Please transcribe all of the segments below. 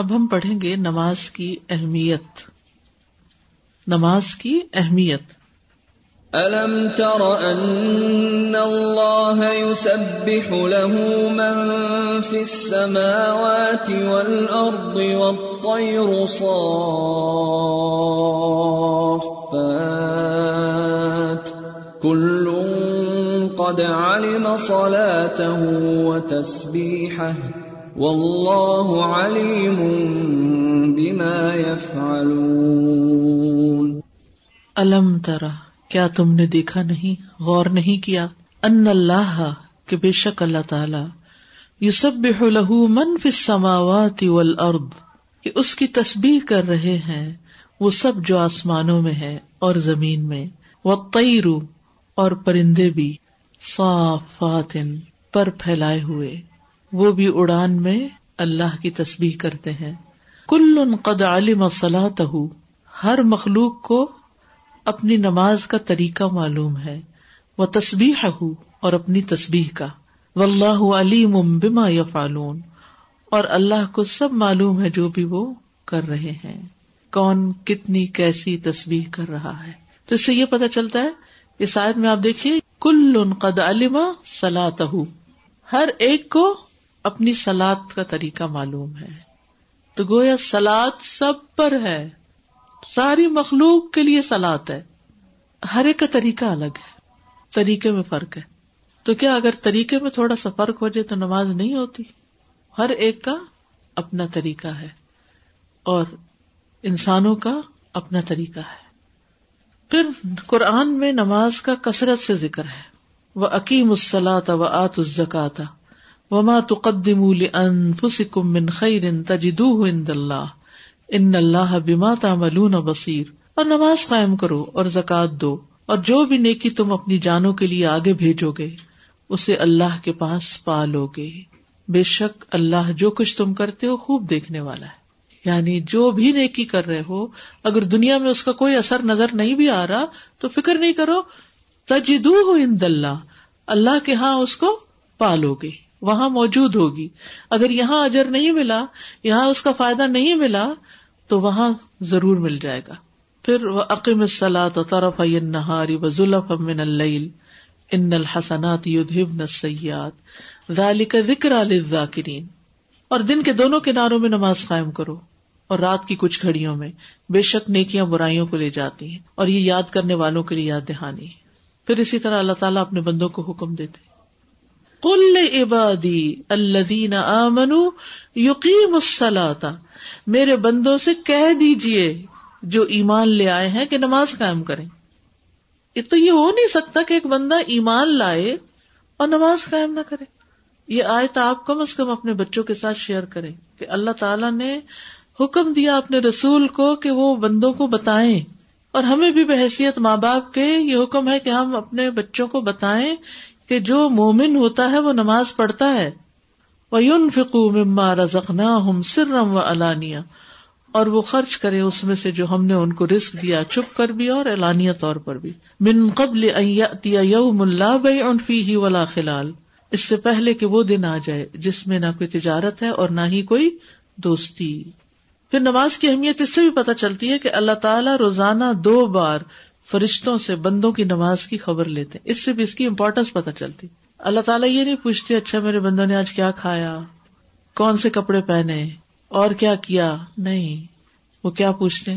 اب ہم پڑھیں گے نماز کی اہمیت۔ نماز کی اہمیت۔ الم تر ان اللہ يسبح له من في السماوات والارض والطير صافات كل قد علم صلاته وتسبيحه والله عليم بما يفعلون الم ترى کیا تم نے دیکھا نہیں، غور نہیں کیا؟ ان اللہ، کہ بے شک اللہ تعالی یو سب من فی والارض، کہ اس کی تسبیح کر رہے ہیں، وہ سب جو آسمانوں میں ہے اور زمین میں۔ وہ اور پرندے بھی صافات پر پھیلائے ہوئے۔ وہ بھی اڑان میں اللہ کی تسبیح کرتے ہیں۔ کل قد علم صلاح ہر مخلوق کو اپنی نماز کا طریقہ معلوم ہے۔ وہ تصبیح ہو اور اپنی تصبیح کا۔ و اللہ علیم بما یفعلون، اور اللہ کو سب معلوم ہے جو بھی وہ کر رہے ہیں۔ کون کتنی کیسی تصبیح کر رہا ہے۔ تو اس سے یہ پتا چلتا ہے کہ شاید میں آپ دیکھیے کل قد علما سلاد ہر ایک کو اپنی سلاد کا طریقہ معلوم ہے۔ تو گویا سلاد سب پر ہے۔ ساری مخلوق کے لیے سلاد ہے۔ ہر ایک کا طریقہ الگ ہے۔ طریقے میں فرق ہے۔ تو کیا اگر طریقے میں تھوڑا سا فرق ہو جائے تو نماز نہیں ہوتی؟ ہر ایک کا اپنا طریقہ ہے۔ اور انسانوں کا اپنا طریقہ ہے۔ پھر قرآن میں نماز کا کثرت سے ذکر ہے۔ وہ عقیم السلاط و آت الزکاتا وما تقدم انفسکم من خیر تجدوه عند اللہ ان اللہ بما تعملون بصیر اور نماز قائم کرو اور زکات دو۔ اور جو بھی نیکی تم اپنی جانوں کے لیے آگے بھیجو گے، اسے اللہ کے پاس پا لو گے۔ بے شک اللہ جو کچھ تم کرتے ہو خوب دیکھنے والا ہے۔ یعنی جو بھی نیکی کر رہے ہو، اگر دنیا میں اس کا کوئی اثر نظر نہیں بھی آ رہا، تو فکر نہیں کرو۔ تجدو ہو ان اللہ اللہ کے ہاں اس کو پالو گے۔ وہاں موجود ہوگی۔ اگر یہاں اجر نہیں ملا، یہاں اس کا فائدہ نہیں ملا، تو وہاں ضرور مل جائے گا۔ پھر وہ عقیم السلاط طرف نہاری و ظلف من اللیل ان الحسنات یدھبن السیئات ذالک ذکر للذاکرین اور دن کے دونوں کناروں میں نماز قائم کرو۔ اور رات کی کچھ گھڑیوں میں بے شک نیکیاں برائیوں کو لے جاتی ہیں۔ اور یہ یاد کرنے والوں کے لیے یاد دہانی پھر اسی طرح اللہ تعالیٰ اپنے بندوں کو حکم دیتے کل عبادی الذین آمنوا یقیم الصلاۃ۔ میرے بندوں سے کہہ دیجیے جو ایمان لے آئے ہیں کہ نماز قائم کریں۔ تو یہ ہو نہیں سکتا کہ ایک بندہ ایمان لائے اور نماز قائم نہ کرے۔ یہ آئے تو آپ کم از کم اپنے بچوں کے ساتھ شیئر کریں کہ اللہ تعالیٰ نے حکم دیا اپنے رسول کو کہ وہ بندوں کو بتائیں۔ اور ہمیں بھی بحثیت ماں باپ کے یہ حکم ہے کہ ہم اپنے بچوں کو بتائیں کہ جو مومن ہوتا ہے وہ نماز پڑھتا ہے۔ یون فکو مما رزقنا ہم سرم و اور وہ خرچ کرے اس میں سے جو ہم نے ان کو رسک دیا چھپ کر بھی اور اعلانیہ طور پر بھی۔ من قبل یوم اللہ بھائی فی ہی ولا خلال۔ اس سے پہلے کہ وہ دن آ جائے جس میں نہ کوئی تجارت ہے اور نہ ہی کوئی دوستی۔ پھر نماز کی اہمیت اس سے بھی پتہ چلتی ہے کہ اللہ تعالیٰ روزانہ دو بار فرشتوں سے بندوں کی نماز کی خبر لیتے اس سے بھی اس کی امپورٹینس پتہ چلتی۔ اللہ تعالیٰ یہ نہیں پوچھتے اچھا میرے بندوں نے آج کیا کھایا؟ کون سے کپڑے پہنے؟ اور کیا کیا؟ نہیں۔ وہ کیا پوچھتے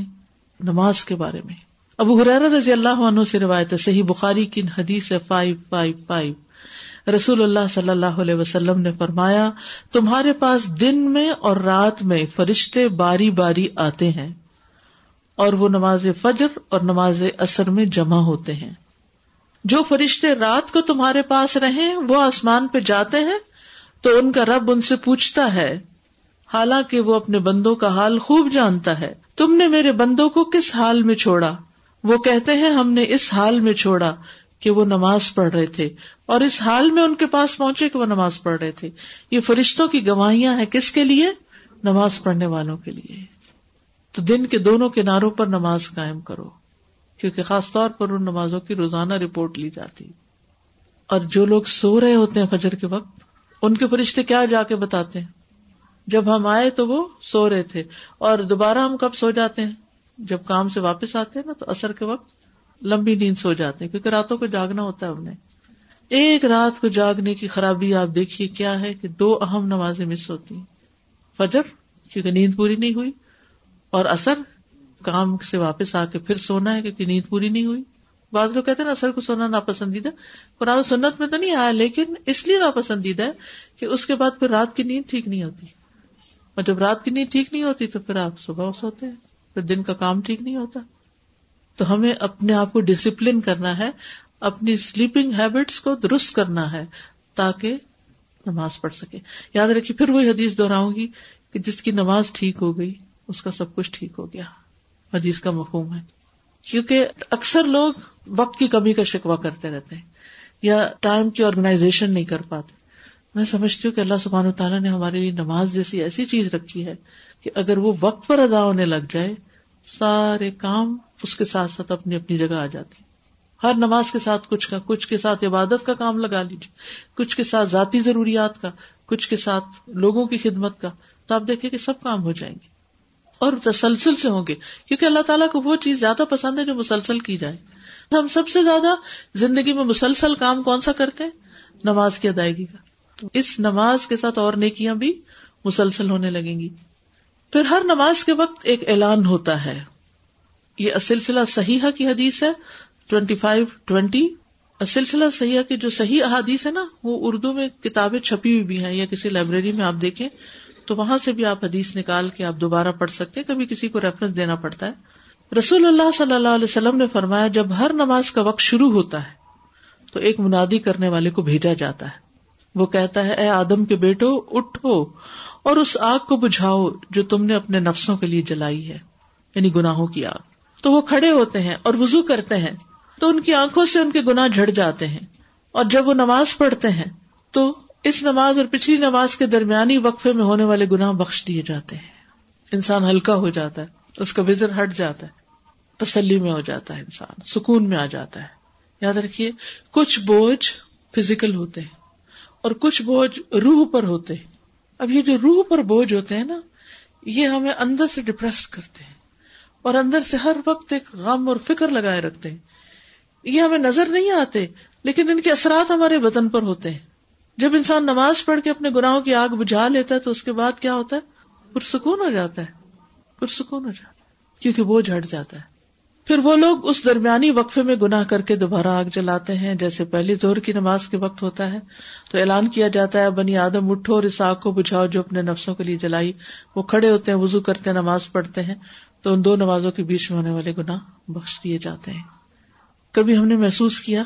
نماز کے بارے میں۔ ابو حرار رضی اللہ عنہ سے روایت صحیح بخاری کی حدیث ہے فائیو فائیو فائیو رسول اللہ صلی اللہ علیہ وسلم نے فرمایا، تمہارے پاس دن میں اور رات میں فرشتے باری باری آتے ہیں۔ اور وہ نماز فجر اور نماز اثر میں جمع ہوتے ہیں۔ جو فرشتے رات کو تمہارے پاس رہے وہ آسمان پہ جاتے ہیں، تو ان کا رب ان سے پوچھتا ہے، حالانکہ وہ اپنے بندوں کا حال خوب جانتا ہے۔ تم نے میرے بندوں کو کس حال میں چھوڑا؟ وہ کہتے ہیں، ہم نے اس حال میں چھوڑا کہ وہ نماز پڑھ رہے تھے، اور اس حال میں ان کے پاس پہنچے کہ وہ نماز پڑھ رہے تھے۔ یہ فرشتوں کی گواہیاں ہیں کس کے لیے؟ نماز پڑھنے والوں کے لیے۔ تو دن کے دونوں کناروں پر نماز قائم کرو، کیونکہ خاص طور پر ان نمازوں کی روزانہ رپورٹ لی جاتی۔ اور جو لوگ سو رہے ہوتے ہیں فجر کے وقت، ان کے فرشتے کیا جا کے بتاتے ہیں؟ جب ہم آئے تو وہ سو رہے تھے، اور دوبارہ ہم کب سو جاتے ہیں؟ جب کام سے واپس آتے ہیں نا، تو اثر کے وقت لمبی نیند سو جاتے ہیں، کیونکہ راتوں کو جاگنا ہوتا ہے ہم نے۔ ایک رات کو جاگنے کی خرابی آپ دیکھیے کیا ہے کہ دو اہم نمازیں مس ہوتی ہیں۔ فجر، کیونکہ نیند پوری نہیں ہوئی۔ اور اثر کام سے واپس آ کے پھر سونا ہے کیونکہ نیند پوری نہیں ہوئی۔ بعض لوگ کہتے ہیں نا، اثر کو سونا ناپسندیدہ۔ قرآن و سنت میں تو نہیں آیا، لیکن اس لیے ناپسندیدہ ہے کہ اس کے بعد پھر رات کی نیند ٹھیک نہیں ہوتی۔ اور جب رات کی نیند ٹھیک نہیں ہوتی تو پھر آپ صبح سوتے ہیں۔ پھر دن کا کام ٹھیک نہیں ہوتا۔ تو ہمیں اپنے آپ کو ڈسپلن کرنا ہے، اپنی سلیپنگ ہیبٹس کو درست کرنا ہے تاکہ نماز پڑھ سکے۔ یاد رکھیے، پھر وہی حدیث دہراؤں گی کہ جس کی نماز ٹھیک ہو گئی اس کا سب کچھ ٹھیک ہو گیا۔ حدیث کا مفہوم ہے۔ کیونکہ اکثر لوگ وقت کی کمی کا شکوا کرتے رہتے ہیں یا ٹائم کی آرگنائزیشن نہیں کر پاتے۔ میں سمجھتی ہوں کہ اللہ سبحانہ تعالیٰ نے ہمارے لیے نماز جیسی ایسی چیز رکھی ہے کہ اگر وہ وقت پر ادا ہونے لگ جائے، سارے کام اس کے ساتھ ساتھ اپنی اپنی جگہ آ جاتی ہر نماز کے ساتھ کچھ کا، کچھ کے ساتھ عبادت کا کام لگا لیجیے کچھ کے ساتھ ذاتی ضروریات کا، کچھ کے ساتھ لوگوں کی خدمت کا۔ تو آپ دیکھیں کہ سب کام ہو جائیں گے۔ اور تسلسل سے ہوں گے، کیونکہ اللہ تعالیٰ کو وہ چیز زیادہ پسند ہے جو مسلسل کی جائے۔ ہم سب سے زیادہ زندگی میں مسلسل کام کون سا کرتے ہیں؟ نماز کی ادائیگی کا۔ تو اس نماز کے ساتھ اور نیکیاں بھی مسلسل ہونے لگیں گی۔ پھر ہر نماز کے وقت ایک اعلان ہوتا ہے۔ یہ سلسلہ صحیح کی حدیث ہے ٹوینٹی فائیو ٹوینٹی سلسلہ صحیح کی جو صحیح احادیث ہے نا، وہ اردو میں کتابیں چھپی ہوئی بھی ہیں یا کسی لائبریری میں آپ دیکھیں۔ تو وہاں سے بھی آپ حدیث نکال کے آپ دوبارہ پڑھ سکتے ہیں، کبھی کسی کو ریفرنس دینا پڑتا ہے۔ رسول اللہ صلی اللہ علیہ وسلم نے فرمایا، جب ہر نماز کا وقت شروع ہوتا ہے، تو ایک منادی کرنے والے کو بھیجا جاتا ہے۔ وہ کہتا ہے، اے آدم کے بیٹو، اٹھو اور اس آگ کو بجھاؤ جو تم نے اپنے نفسوں کے لیے جلائی ہے یعنی گناہوں کی آگ۔ تو وہ کھڑے ہوتے ہیں اور وزو کرتے ہیں، تو ان کی آنکھوں سے ان کے گنا جھڑ جاتے ہیں۔ اور جب وہ نماز پڑھتے ہیں، تو اس نماز اور پچھلی نماز کے درمیانی وقفے میں ہونے والے گناہ بخش دیے جاتے ہیں۔ انسان ہلکا ہو جاتا ہے، اس کا وزر ہٹ جاتا ہے، تسلی میں ہو جاتا ہے انسان، سکون میں آ جاتا ہے۔ یاد رکھیے، کچھ بوجھ فزیکل ہوتے ہیں اور کچھ بوجھ روح پر ہوتے ہیں۔ اب یہ جو روح پر بوجھ ہوتے ہیں نا، یہ ہمیں اندر سے ڈپریس کرتے ہیں اور اندر سے ہر وقت ایک غم اور فکر لگائے رکھتے ہیں۔ یہ ہمیں نظر نہیں آتے، لیکن ان کے اثرات ہمارے بدن پر ہوتے ہیں۔ جب انسان نماز پڑھ کے اپنے گناہوں کی آگ بجھا لیتا ہے تو اس کے بعد کیا ہوتا ہے؟ پرسکون ہو جاتا ہے۔ پرسکون ہو جاتا ہے۔ کیونکہ وہ جھڑ جاتا ہے۔ پھر وہ لوگ اس درمیانی وقفے میں گناہ کر کے دوبارہ آگ جلاتے ہیں۔ جیسے پہلی زور کی نماز کے وقت ہوتا ہے۔ تو اعلان کیا جاتا ہے، بنی آدم اٹھو اور اس آگ کو بجھاؤ جو اپنے نفسوں کے لیے جلائی۔ وہ کھڑے ہوتے ہیں وزو کرتے ہیں، نماز پڑھتے ہیں۔ تو ان دو نمازوں کے بیچ میں ہونے والے گنا بخش دیے جاتے ہیں۔ کبھی ہم نے محسوس کیا؟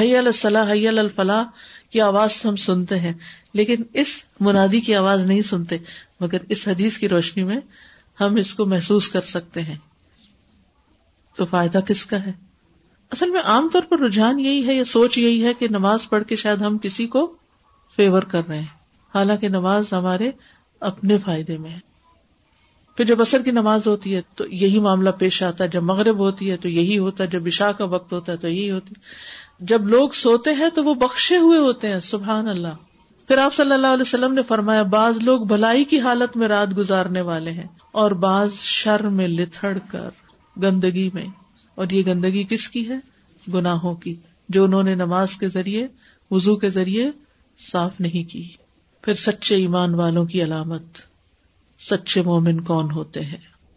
حی الصلاح، حی الفلاح۔ کی آواز ہم سنتے ہیں، لیکن اس منادی کی آواز نہیں سنتے، مگر اس حدیث کی روشنی میں ہم اس کو محسوس کر سکتے ہیں۔ تو فائدہ کس کا ہے؟ اصل میں عام طور پر رجحان یہی ہے یا سوچ یہی ہے کہ نماز پڑھ کے شاید ہم کسی کو فیور کر رہے ہیں۔ حالانکہ نماز ہمارے اپنے فائدے میں ہے۔ پھر جب اثر کی نماز ہوتی ہے تو یہی معاملہ پیش آتا ہے، جب مغرب ہوتی ہے تو یہی ہوتا ہے، جب عشاء کا وقت ہوتا ہے تو یہی ہوتی جب لوگ سوتے ہیں تو وہ بخشے ہوئے ہوتے ہیں، سبحان اللہ۔ پھر آپ صلی اللہ علیہ وسلم نے فرمایا، بعض لوگ بھلائی کی حالت میں رات گزارنے والے ہیں اور بعض شر میں لتھڑ کر گندگی میں۔ اور یہ گندگی کس کی ہے؟ گناہوں کی، جو انہوں نے نماز کے ذریعے وزو کے ذریعے صاف نہیں کی۔ پھر سچے ایمان والوں کی علامت، سچے مومن کون ہوتے ہیں؟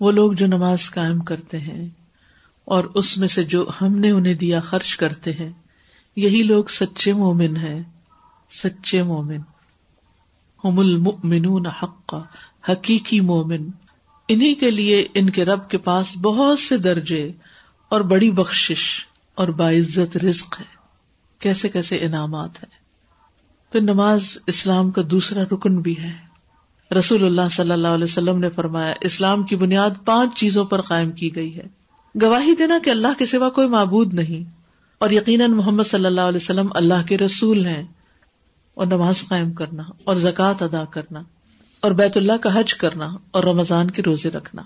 وہ لوگ جو نماز قائم کرتے ہیں اور اس میں سے جو ہم نے انہیں دیا خرچ کرتے ہیں، یہی لوگ سچے مومن ہیں، سچے مومن۔ ہم المؤمنون حقا، حقیقی مومن۔ انہی کے لیے ان کے رب کے پاس بہت سے درجے اور بڑی بخشش اور باعزت رزق ہے۔ کیسے کیسے انعامات ہیں۔ پھر نماز اسلام کا دوسرا رکن بھی ہے۔ رسول اللہ صلی اللہ علیہ وسلم نے فرمایا، اسلام کی بنیاد پانچ چیزوں پر قائم کی گئی ہے۔ گواہی دینا کہ اللہ کے سوا کوئی معبود نہیں، اور یقیناً محمد صلی اللہ علیہ وسلم اللہ کے رسول ہیں۔ اور نماز قائم کرنا، اور زکوٰۃ ادا کرنا، اور بیت اللہ کا حج کرنا، اور رمضان کے روزے رکھنا۔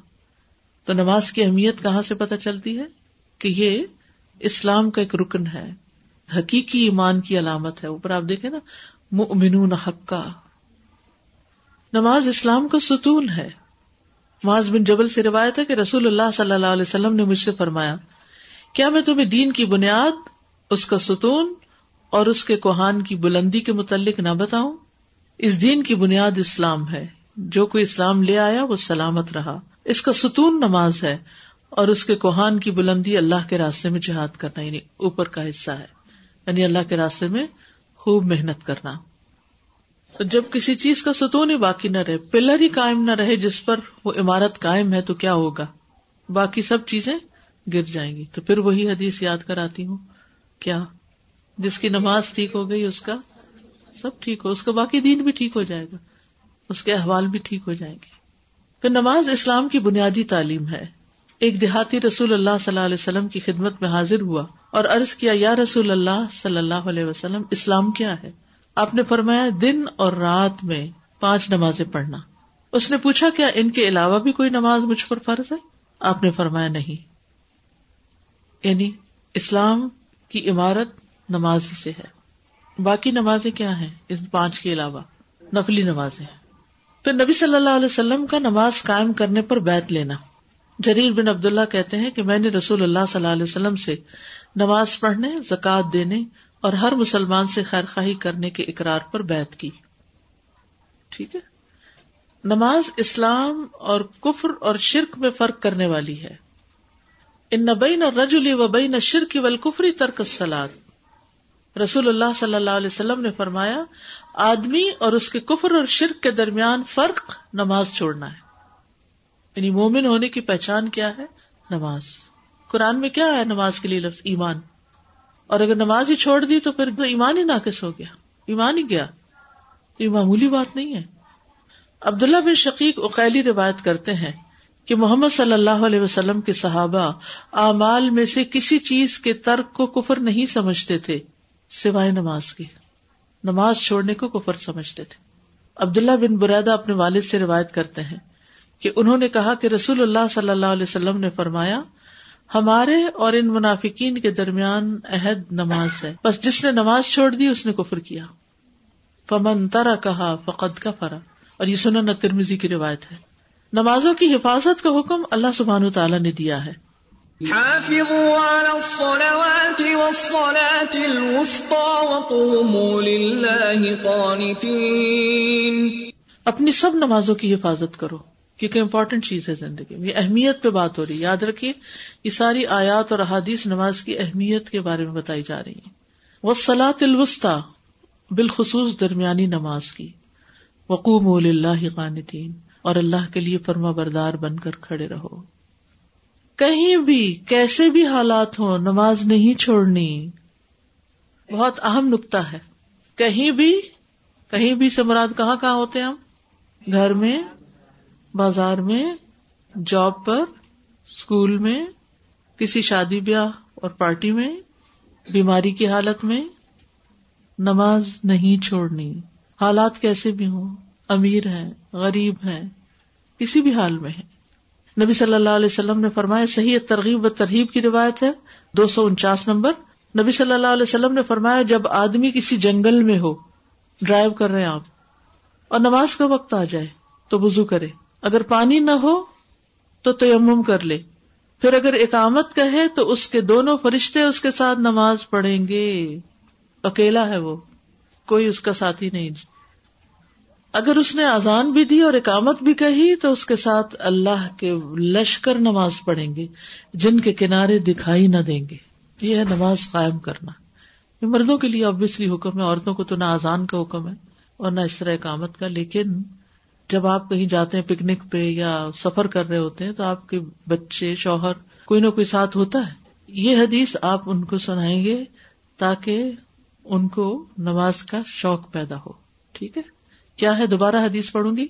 تو نماز کی اہمیت کہاں سے پتہ چلتی ہے؟ کہ یہ اسلام کا ایک رکن ہے۔ حقیقی ایمان کی علامت ہے۔ اوپر آپ دیکھیں نا، مؤمنون حقا۔ نماز اسلام کا ستون ہے۔ معاذ بن جبل سے روایت ہے کہ رسول اللہ صلی اللہ علیہ وسلم نے مجھ سے فرمایا، کیا میں تمہیں دین کی بنیاد، اس کا ستون اور اس کے کوہان کی بلندی کے متعلق نہ بتاؤں؟ اس دین کی بنیاد اسلام ہے۔ جو کوئی اسلام لے آیا، وہ سلامت رہا۔ اس کا ستون نماز ہے اور اس کے کوہان کی بلندی اللہ کے راستے میں جہاد کرنا یعنی اوپر کا حصہ ہے۔ یعنی اللہ کے راستے میں خوب محنت کرنا۔ تو جب کسی چیز کا ستون ہی باقی نہ رہے، پلر ہی قائم نہ رہے جس پر وہ عمارت قائم ہے، تو کیا ہوگا؟ باقی سب چیزیں گر جائیں گی۔ تو پھر وہی حدیث یاد کراتی ہوں۔ کیا؟ جس کی نماز ٹھیک ہو گئی، اس کا سب ٹھیک ہو، اس کا باقی دین بھی ٹھیک ہو جائے گا، اس کے احوال بھی ٹھیک ہو جائیں گے۔ پھر نماز اسلام کی بنیادی تعلیم ہے۔ ایک دیہاتی رسول اللہ صلی اللہ علیہ وسلم کی خدمت میں حاضر ہوا اور عرض کیا، یا رسول اللہ صلی اللہ علیہ وسلم، اسلام کیا ہے؟ آپ نے فرمایا دن اور رات میں پانچ نمازیں پڑھنا۔ اس نے پوچھا کیا ان کے علاوہ بھی کوئی نماز مجھ پر فرض ہے؟ آپ نے فرمایا نہیں۔ یعنی اسلام کی عمارت نماز سے ہے۔ باقی نمازیں کیا ہیں؟ ان پانچ کے علاوہ نفلی نمازیں پھر نبی صلی اللہ علیہ وسلم کا نماز قائم کرنے پر بیت لینا۔ جریر بن عبد اللہ کہتے ہیں کہ میں نے رسول اللہ صلی اللہ علیہ وسلم سے نماز پڑھنے زکات دینے اور ہر مسلمان سے خیر خواہی کرنے کے اقرار پر بیت کی۔ ٹھیک ہے؟ نماز اسلام اور کفر اور شرک میں فرق کرنے والی ہے۔ ان نبئی نہ رجلی و بئی نہ شرک و کفری ترک سلاد رسول اللہ صلی اللہ علیہ وسلم نے فرمایا، آدمی اور اس کے کفر اور شرک کے درمیان فرق نماز چھوڑنا ہے۔ یعنی مومن ہونے کی پہچان کیا ہے؟ نماز۔ قرآن میں کیا ہے نماز کے لیے لفظ؟ ایمان۔ اور اگر نماز ہی چھوڑ دی تو پھر تو ایمان ہی ناقص ہو گیا، ایمان ہی گیا، تو یہ معمولی بات نہیں ہے۔ عبداللہ بن شقیق اقیلی روایت کرتے ہیں کہ محمد صلی اللہ علیہ وسلم کے صحابہ اعمال میں سے کسی چیز کے ترک کو کفر نہیں سمجھتے تھے، سوائے نماز کے۔ نماز چھوڑنے کو کفر سمجھتے تھے۔ عبداللہ بن برادہ اپنے والد سے روایت کرتے ہیں کہ انہوں نے کہا کہ رسول اللہ صلی اللہ علیہ وسلم نے فرمایا ہمارے اور ان منافقین کے درمیان عہد نماز ہے۔ بس جس نے نماز چھوڑ دی اس نے کفر کیا۔ فمن ترا کہا فقد کا فرا اور یہ سنن ترمیزی کی روایت ہے۔ نمازوں کی حفاظت کا حکم اللہ سبحان تعالیٰ نے دیا ہے۔ اپنی سب نمازوں کی حفاظت کرو۔ کیونکہ امپورٹنٹ چیز ہے زندگی میں۔ یہ اہمیت پہ بات ہو رہی ہے۔ یاد رکھیے، یہ ساری آیات اور احادیث نماز کی اہمیت کے بارے میں بتائی جا رہی ہیں۔ وہ سلاط الوسطی بالخصوص درمیانی نماز کی۔ وقوم اللہ قانتین اور اللہ کے لیے فرما بردار بن کر کھڑے رہو۔ کہیں بھی، کیسے بھی حالات ہو نماز نہیں چھوڑنی۔ بہت اہم نقطہ ہے۔ کہیں بھی کہیں بھی سے مراد کہاں کہاں ہوتے ہیں ہم؟ گھر میں بازار میں، جاب پر اسکول میں، کسی شادی بیاہ اور پارٹی میں، بیماری کی حالت میں، نماز نہیں چھوڑنی۔ حالات کیسے بھی ہوں، امیر ہے غریب ہے کسی بھی حال میں ہے نبی صلی اللہ علیہ وسلم نے فرمایا، صحیح ترغیب و ترغیب کی روایت ہے، دو سو انچاس نمبر۔ نبی صلی اللہ علیہ وسلم نے فرمایا، جب آدمی کسی جنگل میں ہو، ڈرائیو کر رہے ہیں آپ اور نماز کا وقت آ جائے، تو وزو کرے۔ اگر پانی نہ ہو تو تیمم کر لے۔ پھر اگر اقامت کہے تو اس کے دونوں فرشتے اس کے ساتھ نماز پڑھیں گے۔ اکیلا ہے وہ، کوئی اس کا ساتھی نہیں۔ اگر اس نے آزان بھی دی اور اقامت بھی کہی تو اس کے ساتھ اللہ کے لشکر نماز پڑھیں گے، جن کے کنارے دکھائی نہ دیں گے۔ یہ ہے نماز قائم کرنا۔ یہ مردوں کے لیے ابویسلی حکم ہے، عورتوں کو تو نہ آزان کا حکم ہے اور نہ اس طرح اقامت کا، لیکن جب آپ کہیں جاتے ہیں پکنک پہ یا سفر کر رہے ہوتے ہیں تو آپ کے بچے، شوہر کوئی نہ کوئی ساتھ ہوتا ہے۔ یہ حدیث آپ ان کو سنائیں گے تاکہ ان کو نماز کا شوق پیدا ہو۔ ٹھیک ہے؟ کیا ہے؟ دوبارہ حدیث پڑھوں گی۔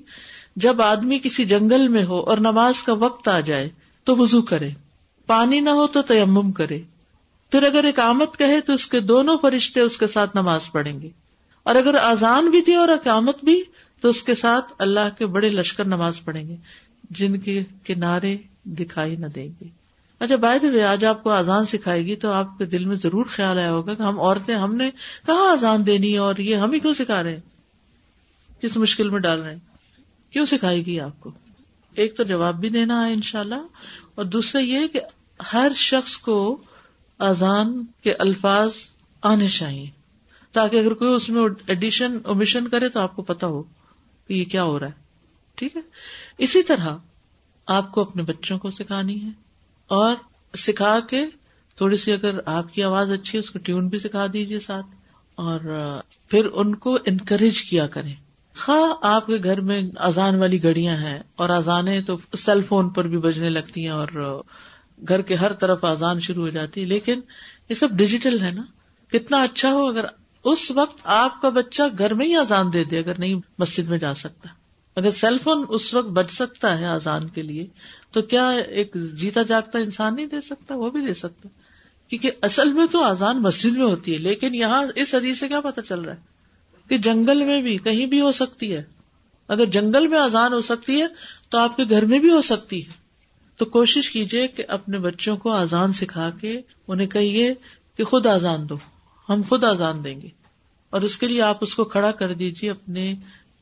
جب آدمی کسی جنگل میں ہو اور نماز کا وقت آ جائے تو وزو کرے۔ پانی نہ ہو تو تیمم کرے۔ پھر اگر ایک کہے تو اس کے دونوں فرشتے اس کے ساتھ نماز پڑھیں گے۔ اور اگر آزان بھی دی اور اقامت بھی تو اس کے ساتھ اللہ کے بڑے لشکر نماز پڑھیں گے، جن کے کنارے دکھائی نہ دیں گے۔ اچھا بھائی آج آپ کو آزان سکھائے گی تو آپ کے دل میں ضرور خیال آیا ہوگا کہ ہم عورتیں، ہم نے کہاں آزان دینی ہے اور یہ ہم ہی کیوں سکھا رہے ہیں؟ کس مشکل میں ڈال رہے ہیں؟ کیوں سکھائے گی آپ کو؟ ایک تو جواب بھی دینا ہے ان شاء اللہ اور دوسرا یہ کہ ہر شخص کو آزان کے الفاظ آنے چاہیے، تاکہ اگر کوئی اس میں ایڈیشن اومیشن کرے تو آپ کو پتا ہو۔ کہ یہ کیا ہو رہا ہے؟ ٹھیک ہے؟ اسی طرح آپ کو اپنے بچوں کو سکھانی ہے اور سکھا کے تھوڑی سی اگر آپ کی آواز اچھی ہے، اس کو ٹیون بھی سکھا دیجیے ساتھ اور پھر ان کو انکریج کیا کریں۔ ہاں آپ کے گھر میں اذان والی گڑیاں ہیں اور اذانیں تو سیل فون پر بھی بجنے لگتی ہیں اور گھر کے ہر طرف اذان شروع ہو جاتی ہے، لیکن یہ سب ڈیجیٹل ہے نا؟ کتنا اچھا ہو اگر اس وقت آپ کا بچہ گھر میں ہی اذان دے دے، اگر نہیں مسجد میں جا سکتا۔ اگر سیل فون اس وقت بچ سکتا ہے اذان کے لیے، تو کیا ایک جیتا جاگتا انسان نہیں دے سکتا؟ وہ بھی دے سکتا۔ کیونکہ اصل میں تو آزان مسجد میں ہوتی ہے، لیکن یہاں اس حدیث سے کیا پتا چل رہا ہے؟ کہ جنگل میں بھی کہیں بھی ہو سکتی ہے۔ اگر جنگل میں آزان ہو سکتی ہے، تو آپ کے گھر میں بھی ہو سکتی ہے۔ تو کوشش کیجیے کہ اپنے بچوں کو آزان سکھا کے انہیں کہیے کہ خود آزان دو۔ ہم خود آزان دیں گے اور اس کے لیے آپ اس کو کھڑا کر دیجیے اپنے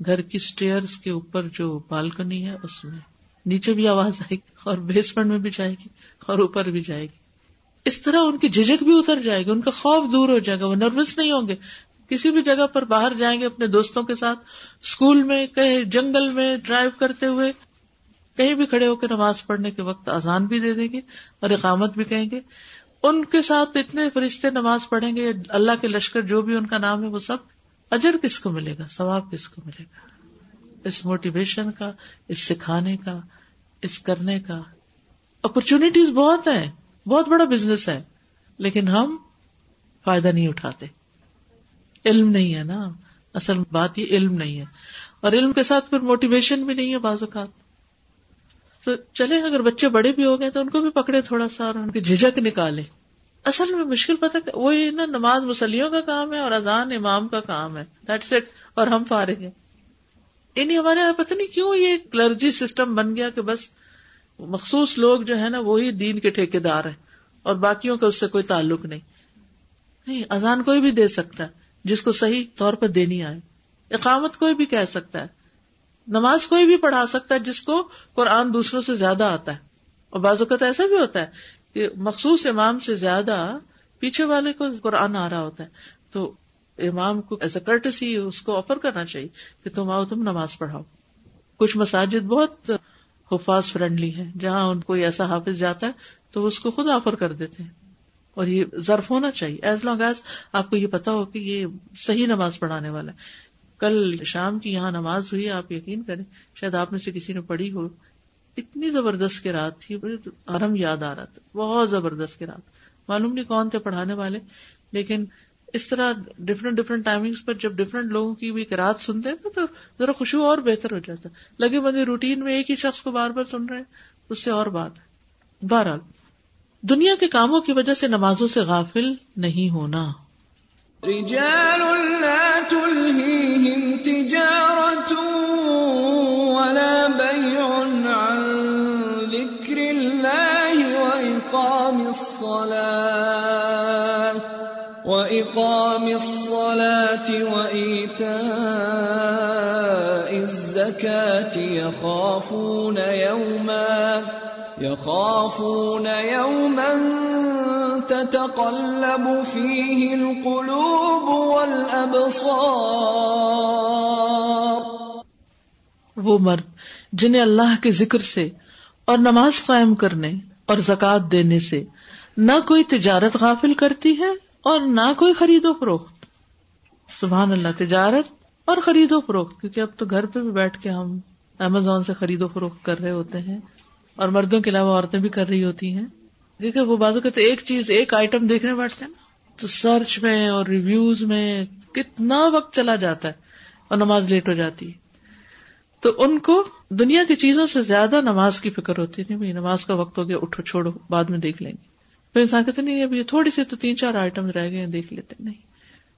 گھر کی اسٹیئر کے اوپر جو بالکنی ہے، اس میں۔ نیچے بھی آواز آئے گی اور بیسمنٹ میں بھی جائے گی اور اوپر بھی جائے گی۔ اس طرح ان کی جھجک بھی اتر جائے گی، ان کا خوف دور ہو جائے گا، وہ نروس نہیں ہوں گے۔ کسی بھی جگہ پر باہر جائیں گے اپنے دوستوں کے ساتھ اسکول میں، کہیں جنگل میں ڈرائیو کرتے ہوئے، کہیں بھی کھڑے ہو کے نماز پڑھنے کے وقت آزان بھی دے دیں گے اور اقامت بھی کہیں گے۔ ان کے ساتھ اتنے فرشتے نماز پڑھیں گے، اللہ کے لشکر جو بھی ان کا نام ہے وہ سب اجر کس کو ملے گا؟ ثواب کس کو ملے گا؟ اس موٹیویشن کا، اس سکھانے کا، اس کرنے کا۔ اپرچونیٹیز بہت ہیں، بہت بڑا بزنس ہے، لیکن ہم فائدہ نہیں اٹھاتے۔ علم نہیں ہے نا۔ اصل بات یہ علم نہیں ہے۔ اور علم کے ساتھ پھر موٹیویشن بھی نہیں ہے بعض اوقات۔ تو چلے، اگر بچے بڑے بھی ہو گئے تو ان کو بھی پکڑے تھوڑا سا اور ان کی جھجک نکالے۔ اصل میں مشکل پتہ وہی نا نماز مسلیوں کا کام ہے اور اذان امام کا کام ہے۔ دیٹس اٹ اور ہم فارغ ہیں انہیں ہمارے یہاں پتہ نہیں کیوں یہ کلرجی سسٹم بن گیا کہ بس مخصوص لوگ جو ہے نا وہی دین کے ٹھیکے دار ہیں اور باقیوں کا اس سے کوئی تعلق نہیں۔ نہیں، اذان کوئی بھی دے سکتا ہے، جس کو صحیح طور پر دینی آئے۔ اقامت کوئی بھی کہہ سکتا ہے۔ نماز کوئی بھی پڑھا سکتا ہے جس کو قرآن دوسروں سے زیادہ آتا ہے۔ اور بعض اوقات ایسا بھی ہوتا ہے کہ مخصوص امام سے زیادہ پیچھے والے کو قرآن آ رہا ہوتا ہے۔ تو امام کو ایز اے کرٹسی اس کو آفر کرنا چاہیے کہ تم آؤ، تم نماز پڑھاؤ۔ کچھ مساجد بہت حفاظ فرینڈلی ہے جہاں ان کو ایسا حافظ جاتا ہے تو اس کو خود آفر کر دیتے ہیں۔ اور یہ ضرف ہونا چاہیے۔ ایز لانگ ایز آپ کو یہ پتا ہو کہ یہ صحیح نماز پڑھانے والا ہے۔ کل شام کی یہاں نماز ہوئی، آپ یقین کریں، شاید آپ میں سے کسی نے پڑھی ہو۔ اتنی زبردست کی رات تھی آرم یاد آ رہا تھا۔ بہت زبردست کی رات معلوم نہیں کون تھے پڑھانے والے، لیکن اس طرح ڈفرینٹ ڈفرینٹ ٹائمنگ پر جب ڈفرینٹ لوگوں کی بھی رات سنتے ہیں تو ذرا خوشبو اور بہتر ہو جاتا ہے۔ لگے بندے روٹین میں ایک ہی شخص کو بار بار سن رہے ہیں، اس سے اور بات ہے۔ بہرحال، دنیا کے کاموں کی وجہ سے نمازوں سے غافل نہیں ہونا۔ رجال لا تلهيهم تجارة ولا بيع عن ذكر الله وإقام الصلاة وإقام الصلاة وإيتاء الزكاة يخافون يوما يخافون يوما تتقلب فيه القلوب والأبصار۔ وہ مرد جنہیں اللہ کے ذکر سے اور نماز قائم کرنے اور زکات دینے سے نہ کوئی تجارت غافل کرتی ہے اور نہ کوئی خرید و فروخت۔ سبحان اللہ، تجارت اور خرید و فروخت، کیونکہ اب تو گھر پہ بھی بیٹھ کے ہم امیزون سے خرید و فروخت کر رہے ہوتے ہیں اور مردوں کے علاوہ عورتیں بھی کر رہی ہوتی ہیں۔ دیکھیں وہ بازو کہتے ایک چیز، ایک آئٹم دیکھنے بیٹھتے ہیں نا۔ تو سرچ میں اور ریویوز میں کتنا وقت چلا جاتا ہے اور نماز لیٹ ہو جاتی ہے۔ تو ان کو دنیا کی چیزوں سے زیادہ نماز کی فکر ہوتی نہیں بھائی نماز کا وقت ہو گیا، اٹھو، چھوڑو، بعد میں دیکھ لیں گے۔ پھر انسان کہتے نہیں ابھی تھوڑی سی تو تین چار آئٹم رہ گئے دیکھ لیتے نہیں،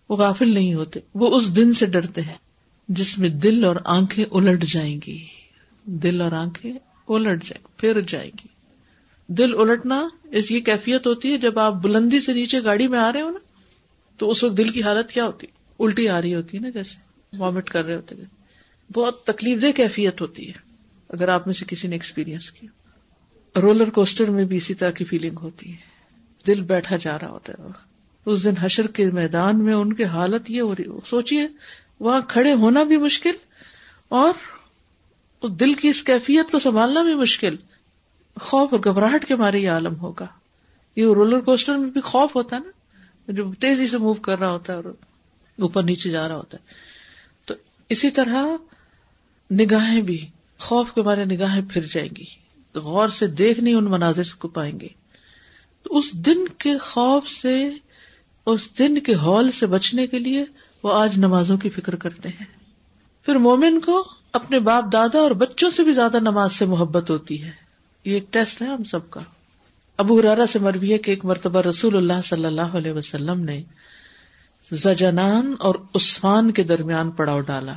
وہ غافل نہیں ہوتے۔ وہ اس دن سے ڈرتے ہیں جس میں دل اور آنکھیں الٹ جائیں گی۔ دل اور آنکھیں الٹ جائیں، پھر جائیں گی۔ دل الٹنا، اس کی کیفیت ہوتی ہے، جب آپ بلندی سے نیچے گاڑی میں آ رہے ہو نا، تو اس وقت دل کی حالت کیا ہوتی؟ الٹی آ رہی ہوتی ہے نا، جیسے وامٹ کر رہے ہوتے بہت تکلیف دہ کیفیت ہوتی ہے، اگر آپ میں سے کسی نے ایکسپیرئنس کیا۔ رولر کوسٹر میں بھی اسی طرح کی فیلنگ ہوتی ہے۔ دل بیٹھا جا رہا ہوتا ہے۔ اس دن حشر کے میدان میں ان کی حالت یہ ہو رہی سوچیے وہاں کھڑے ہونا بھی مشکل اور دل کی اس کیفیت کو سنبھالنا بھی مشکل۔ خوف اور گھبراہٹ کے مارے یہ عالم ہوگا۔ یہ رولر کوسٹر میں بھی خوف ہوتا ہے نا۔ جو تیزی سے موو کر رہا ہوتا ہے اور اوپر نیچے جا رہا ہوتا ہے۔ تو اسی طرح نگاہیں بھی، خوف کے مارے نگاہیں پھر جائیں گی۔ تو غور سے دیکھ نہیں ان مناظر کو پائیں گے۔ تو اس دن کے خوف سے، اس دن کے ہال سے بچنے کے لیے وہ آج نمازوں کی فکر کرتے ہیں۔ پھر مومن کو اپنے باپ دادا اور بچوں سے بھی زیادہ نماز سے محبت ہوتی ہے۔ یہ ایک ٹیسٹ ہے ہم سب کا۔ ابو ہرارا سے مربی ہے کہ ایک مرتبہ رسول اللہ صلی اللہ علیہ وسلم نے زجنان اور عثمان کے درمیان پڑاؤ ڈالا۔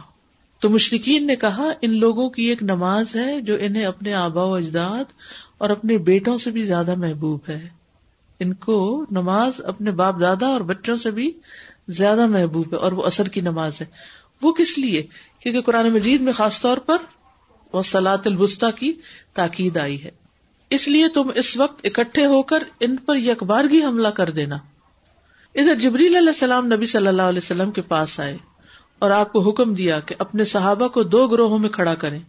تو مشرقین نے کہا، ان لوگوں کی ایک نماز ہے جو انہیں اپنے آبا و اجداد اور اپنے بیٹوں سے بھی زیادہ محبوب ہے۔ ان کو نماز اپنے باپ دادا اور بچوں سے بھی زیادہ محبوب ہے اور وہ اثر کی نماز ہے۔ وہ کس لیے؟ کیونکہ قرآن مجید میں خاص طور پر وہ سلاط البستا کی تاکید آئی ہے۔ اس لیے تم اس وقت اکٹھے ہو کر ان پر یکبارگی حملہ کر دینا۔ ادھر جبریل علیہ السلام نبی صلی اللہ علیہ وسلم کے پاس آئے اور آپ کو حکم دیا کہ اپنے صحابہ کو دو گروہوں میں کھڑا کریں۔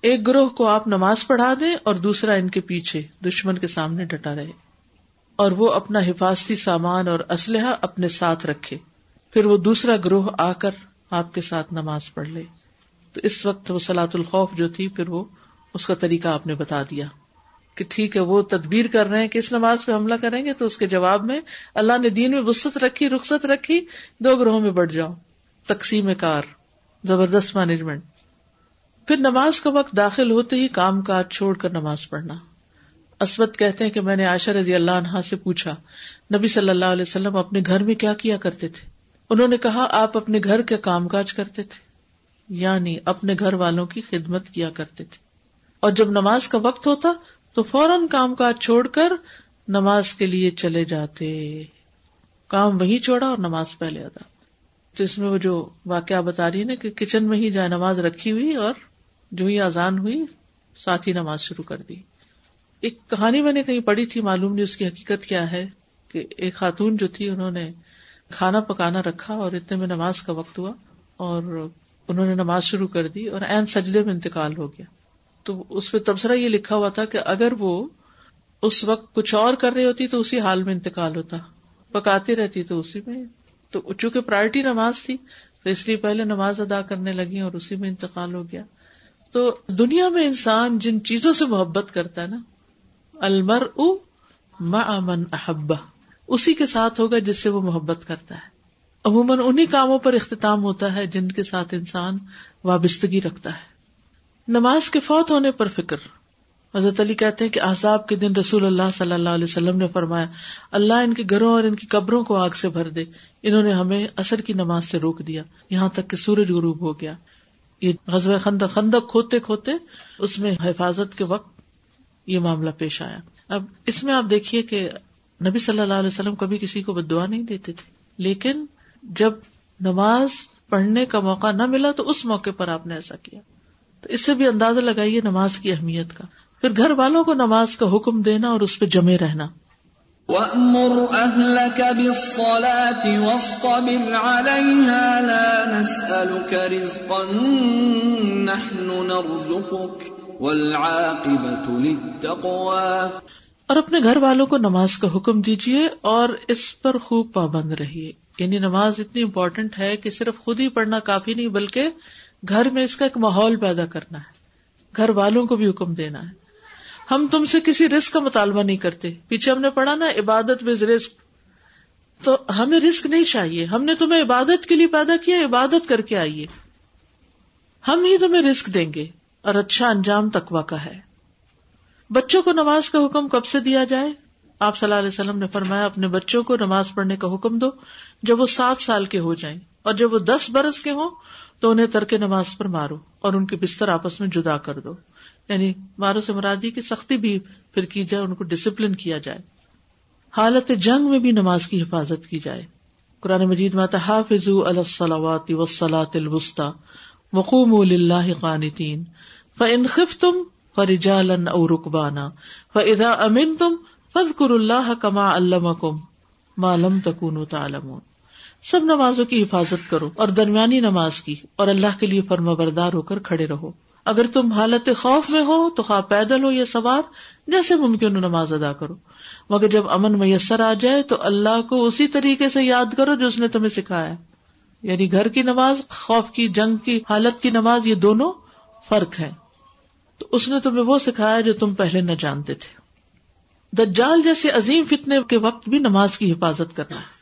ایک گروہ کو آپ نماز پڑھا دیں اور دوسرا ان کے پیچھے دشمن کے سامنے ڈٹا رہے اور وہ اپنا حفاظتی سامان اور اسلحہ اپنے ساتھ رکھے۔ پھر وہ دوسرا گروہ آ کر آپ کے ساتھ نماز پڑھ لے۔ تو اس وقت وہ سلاۃ الخوف جو تھی، پھر وہ اس کا طریقہ آپ نے بتا دیا کہ ٹھیک ہے، وہ تدبیر کر رہے ہیں کہ اس نماز پہ حملہ کریں گے تو اس کے جواب میں اللہ نے دین میں وسط رکھی، رخصت رکھی، دو گروہوں میں بڑھ جاؤ۔ تقسیم کار، زبردست مینجمنٹ پھر نماز کا وقت داخل ہوتے ہی کام کاج چھوڑ کر نماز پڑھنا۔ اسود کہتے ہیں کہ میں نے عائشہ رضی اللہ عنہا سے پوچھا، نبی صلی اللہ علیہ وسلم اپنے گھر میں کیا کیا کرتے تھے؟ انہوں نے کہا، آپ اپنے گھر کے کام کاج کرتے تھے۔ یعنی اپنے گھر والوں کی خدمت کیا کرتے تھے۔ اور جب نماز کا وقت ہوتا تو فوراً کام کاج چھوڑ کر نماز کے لیے چلے جاتے۔ کام وہی چھوڑا اور نماز پہلے ادا۔ تو اس میں وہ جو واقعہ بتا رہی نا کہ کچن میں ہی جائے نماز رکھی ہوئی اور جو ہی آزان ہوئی ساتھ ہی نماز شروع کر دی۔ ایک کہانی میں نے کہیں پڑھی تھی، معلوم نہیں اس کی حقیقت کیا ہے کہ ایک خاتون جو تھی انہوں نے کھانا پکانا رکھا اور اتنے میں نماز کا وقت ہوا اور انہوں نے نماز شروع کر دی اور این سجدے میں انتقال ہو گیا۔ تو اس پہ تبصرہ یہ لکھا ہوا تھا کہ اگر وہ اس وقت کچھ اور کر رہی ہوتی تو اسی حال میں انتقال ہوتا، پکاتی رہتی تو اسی میں۔ تو چونکہ پرائرٹی نماز تھی، تو اس لیے پہلے نماز ادا کرنے لگی اور اسی میں انتقال ہو گیا۔ تو دنیا میں انسان جن چیزوں سے محبت کرتا ہے نا المر من احبا اسی کے ساتھ ہوگا جس سے وہ محبت کرتا ہے۔ عموماً انہیں کاموں پر اختتام ہوتا ہے جن کے ساتھ انسان وابستگی رکھتا ہے۔ نماز کے فوت ہونے پر فکر۔ حضرت علی کہتے ہیں کہ احزاب کے دن رسول اللہ صلی اللہ علیہ وسلم نے فرمایا، اللہ ان کے گھروں اور ان کی قبروں کو آگ سے بھر دے۔ انہوں نے ہمیں اثر کی نماز سے روک دیا۔ یہاں تک کہ سورج غروب ہو گیا۔ یہ غزب خندق خندق کھوتے کھوتے اس میں حفاظت کے وقت یہ معاملہ پیش آیا۔ اب اس میں آپ دیکھیے کہ نبی صلی اللہ علیہ وسلم کبھی کسی کو بد دعا نہیں دیتے تھے، لیکن جب نماز پڑھنے کا موقع نہ ملا تو اس موقع پر آپ نے ایسا کیا۔ تو اس سے بھی اندازہ لگائیے نماز کی اہمیت کا۔ پھر گھر والوں کو نماز کا حکم دینا اور اس پہ جمے رہنا۔ وَأْمُرْ أَهْلَكَ بِالصَّلَاةِ وَاصْطَبِرْ عَلَيْهَا لَا نَسْأَلُكَ رِزْقًا نَحْنُ نَرْزُقُكَ اور اپنے گھر والوں کو نماز کا حکم دیجیے اور اس پر خوب پابند رہیے۔ یعنی نماز اتنی امپورٹینٹ ہے کہ صرف خود ہی پڑھنا کافی نہیں، بلکہ گھر میں اس کا ایک ماحول پیدا کرنا ہے۔ گھر والوں کو بھی حکم دینا ہے۔ ہم تم سے کسی رسک کا مطالبہ نہیں کرتے۔ پیچھے ہم نے پڑھا نا، عبادت بز رسک تو ہمیں رسک نہیں چاہیے۔ ہم نے تمہیں عبادت کے لیے پیدا کیا، عبادت کر کے آئیے۔ ہم ہی تمہیں رسک دیں گے۔ اور اچھا انجام تکوا کا ہے۔ بچوں کو نماز کا حکم کب سے دیا جائے؟ آپ صلی اللہ علیہ وسلم نے فرمایا، اپنے بچوں کو نماز پڑھنے کا حکم دو۔ جب وہ سات سال کے ہو جائیں اور جب وہ دس برس کے ہوں تو انہیں ترک نماز پر مارو اور ان کے بستر آپس میں جدا کر دو۔ یعنی مارو سے مرادی کی سختی بھی پھر کی جائے، ان کو ڈسپلن کیا جائے۔ حالت جنگ میں بھی نماز کی حفاظت کی جائے۔ قرآن مجید ماتا حافظ الصلاوات وسلاۃ الوسطی وقوم اللہ قانتین۔ فن خف تم فرجالن او رکبانا فضا امن تم فض کر اللہ کما علم معلم تکون تعلمون۔ سب نمازوں کی حفاظت کرو اور درمیانی نماز کی اور اللہ کے لیے فرما بردار ہو کر کھڑے رہو۔ اگر تم حالت خوف میں ہو تو خواہ پیدل ہو یا سوار، جیسے ممکن ہو نماز ادا کرو۔ مگر جب امن میسر آ جائے تو اللہ کو اسی طریقے سے یاد کرو جو اس نے تمہیں سکھایا۔ یعنی گھر کی نماز، خوف کی، جنگ کی، حالت کی نماز، یہ دونوں فرق ہے۔ تو اس نے تمہیں وہ سکھایا جو تم پہلے نہ جانتے تھے۔ دجال جیسے عظیم فتنے کے وقت بھی نماز کی حفاظت کرنا۔ ہے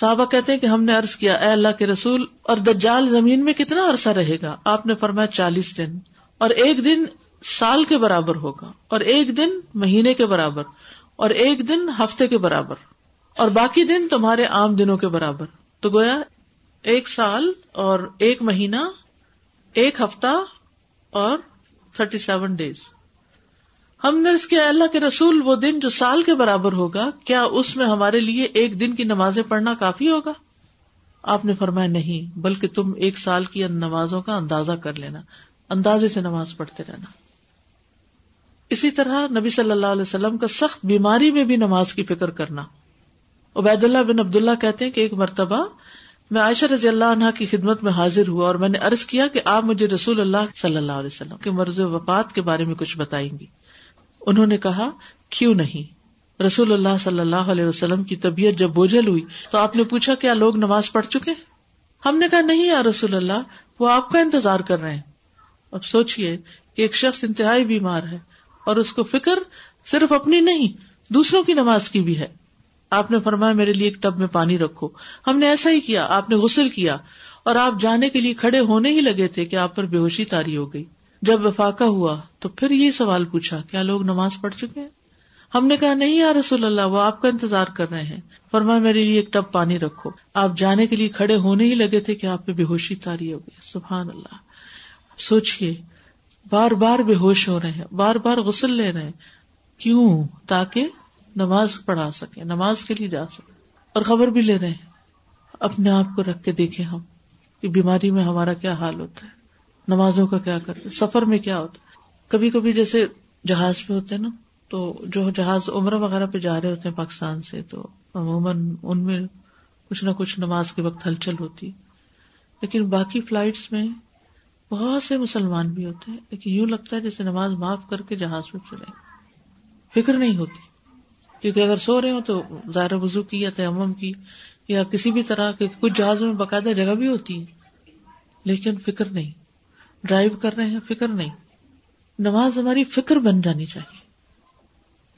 صحابہ کہتے ہیں کہ ہم نے عرض کیا، اے اللہ کے رسول، اور دجال زمین میں کتنا عرصہ رہے گا؟ آپ نے فرمایا چالیس دن، اور ایک دن سال کے برابر ہوگا، اور ایک دن مہینے کے برابر، اور ایک دن ہفتے کے برابر، اور باقی دن تمہارے عام دنوں کے برابر۔ تو گویا، ایک سال اور ایک مہینہ، ایک ہفتہ اور تھرٹی سیون ڈیز ہم نے اس کے اللہ کے رسول وہ دن جو سال کے برابر ہوگا، کیا اس میں ہمارے لیے ایک دن کی نمازیں پڑھنا کافی ہوگا؟ آپ نے فرمایا نہیں، بلکہ تم ایک سال کی نمازوں کا اندازہ کر لینا، اندازے سے نماز پڑھتے رہنا۔ اسی طرح نبی صلی اللہ علیہ وسلم کا سخت بیماری میں بھی نماز کی فکر کرنا۔ عبید اللہ بن عبد اللہ کہتے ہیں کہ ایک مرتبہ میں عائشہ رضی اللہ عنہ کی خدمت میں حاضر ہوا اور میں نے ارض کیا کہ آپ مجھے رسول اللہ صلی اللہ علیہ وسلم کے مرض وفات کے بارے میں کچھ بتائیں گی۔ انہوں نے کہا، کیوں نہیں؟ رسول اللہ صلی اللہ علیہ وسلم کی طبیعت جب بوجھل ہوئی، تو آپ نے پوچھا، کیا لوگ نماز پڑھ چکے؟ ہم نے کہا، نہیں یا رسول اللہ، وہ آپ کا انتظار کر رہے ہیں۔ اب سوچئے کہ ایک شخص انتہائی بیمار ہے اور اس کو فکر صرف اپنی نہیں، دوسروں کی نماز کی بھی ہے۔ آپ نے فرمایا، میرے لیے ایک ٹب میں پانی رکھو۔ ہم نے ایسا ہی کیا، آپ نے غسل کیا اور آپ جانے کے لیے کھڑے ہونے ہی لگے تھے کہ آپ پر بے ہوشی تاری ہو گئی۔ جب وفاقہ ہوا تو پھر یہ سوال پوچھا، کیا لوگ نماز پڑھ چکے ہیں؟ ہم نے کہا، نہیں یار رسول اللہ، وہ آپ کا انتظار کر رہے ہیں۔ فرما میرے لیے ایک ٹب پانی رکھو۔ آپ جانے کے لیے کھڑے ہونے ہی لگے تھے کہ آپ پہ بے ہوشی تاری ہو گئی۔ سبحان اللہ۔ سوچیے بار بار بے ہوش ہو رہے ہیں، بار بار غسل لے رہے ہیں۔ کیوں؟ تاکہ نماز پڑھا سکے نماز کے لیے جا سکے اور خبر بھی لے رہے ہیں۔ اپنے آپ کو رکھ کے دیکھے ہم کہ بیماری میں ہمارا کیا حال ہوتا ہے۔ نمازوں کا کیا کرتے سفر میں کیا ہوتا کبھی کبھی جیسے جہاز پہ ہوتے ہیں نا، تو جو جہاز عمر وغیرہ پہ جا رہے ہوتے ہیں پاکستان سے، تو عموماً ان میں کچھ نہ کچھ نماز کے وقت ہلچل ہوتی لیکن باقی فلائٹس میں بہت سے مسلمان بھی ہوتے ہیں، لیکن یوں لگتا ہے جیسے نماز معاف کر کے جہاز پہ چلے فکر نہیں ہوتی، کیونکہ اگر سو رہے ہو تو ظاہر وضو کی یا تیمم کی یا کسی بھی طرح کے کچھ جہازوں میں باقاعدہ جگہ بھی ہوتی ہے لیکن فکر نہیں۔ ڈرائیو کر رہے ہیں، فکر نہیں۔ نماز ہماری فکر بن جانی چاہیے۔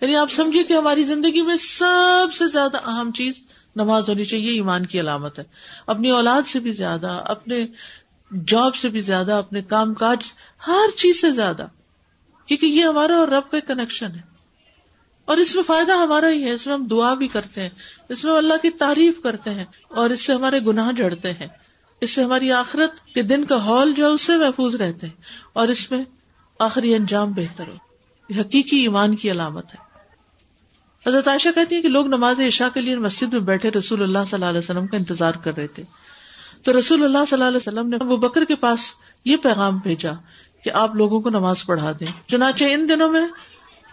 یعنی آپ سمجھیے کہ ہماری زندگی میں سب سے زیادہ اہم چیز نماز ہونی چاہیے ایمان کی علامت ہے۔ اپنی اولاد سے بھی زیادہ، اپنے جاب سے بھی زیادہ، اپنے کام کاج، ہر چیز سے زیادہ۔ کیونکہ یہ ہمارا اور رب کا کنیکشن ہے۔ اور اس میں فائدہ ہمارا ہی ہے، اس میں ہم دعا بھی کرتے ہیں، اس میں اللہ کی تعریف کرتے ہیں اور اس سے ہمارے گناہ جڑتے ہیں۔ اس سے ہماری آخرت کے دن کا ہال جو ہے اس سے محفوظ رہتے ہیں اور اس میں آخری انجام بہتر ہو۔ یہ حقیقی ایمان کی علامت ہے۔ حضرت عائشہ کہتی ہے کہ لوگ نماز عشاء کے لیے مسجد میں بیٹھے رسول اللہ صلی اللہ علیہ وسلم کا انتظار کر رہے تھے۔ تو رسول اللہ صلی اللہ علیہ وسلم نے ابو بکر کے پاس یہ پیغام بھیجا کہ آپ لوگوں کو نماز پڑھا دیں۔ چنانچہ ان دنوں میں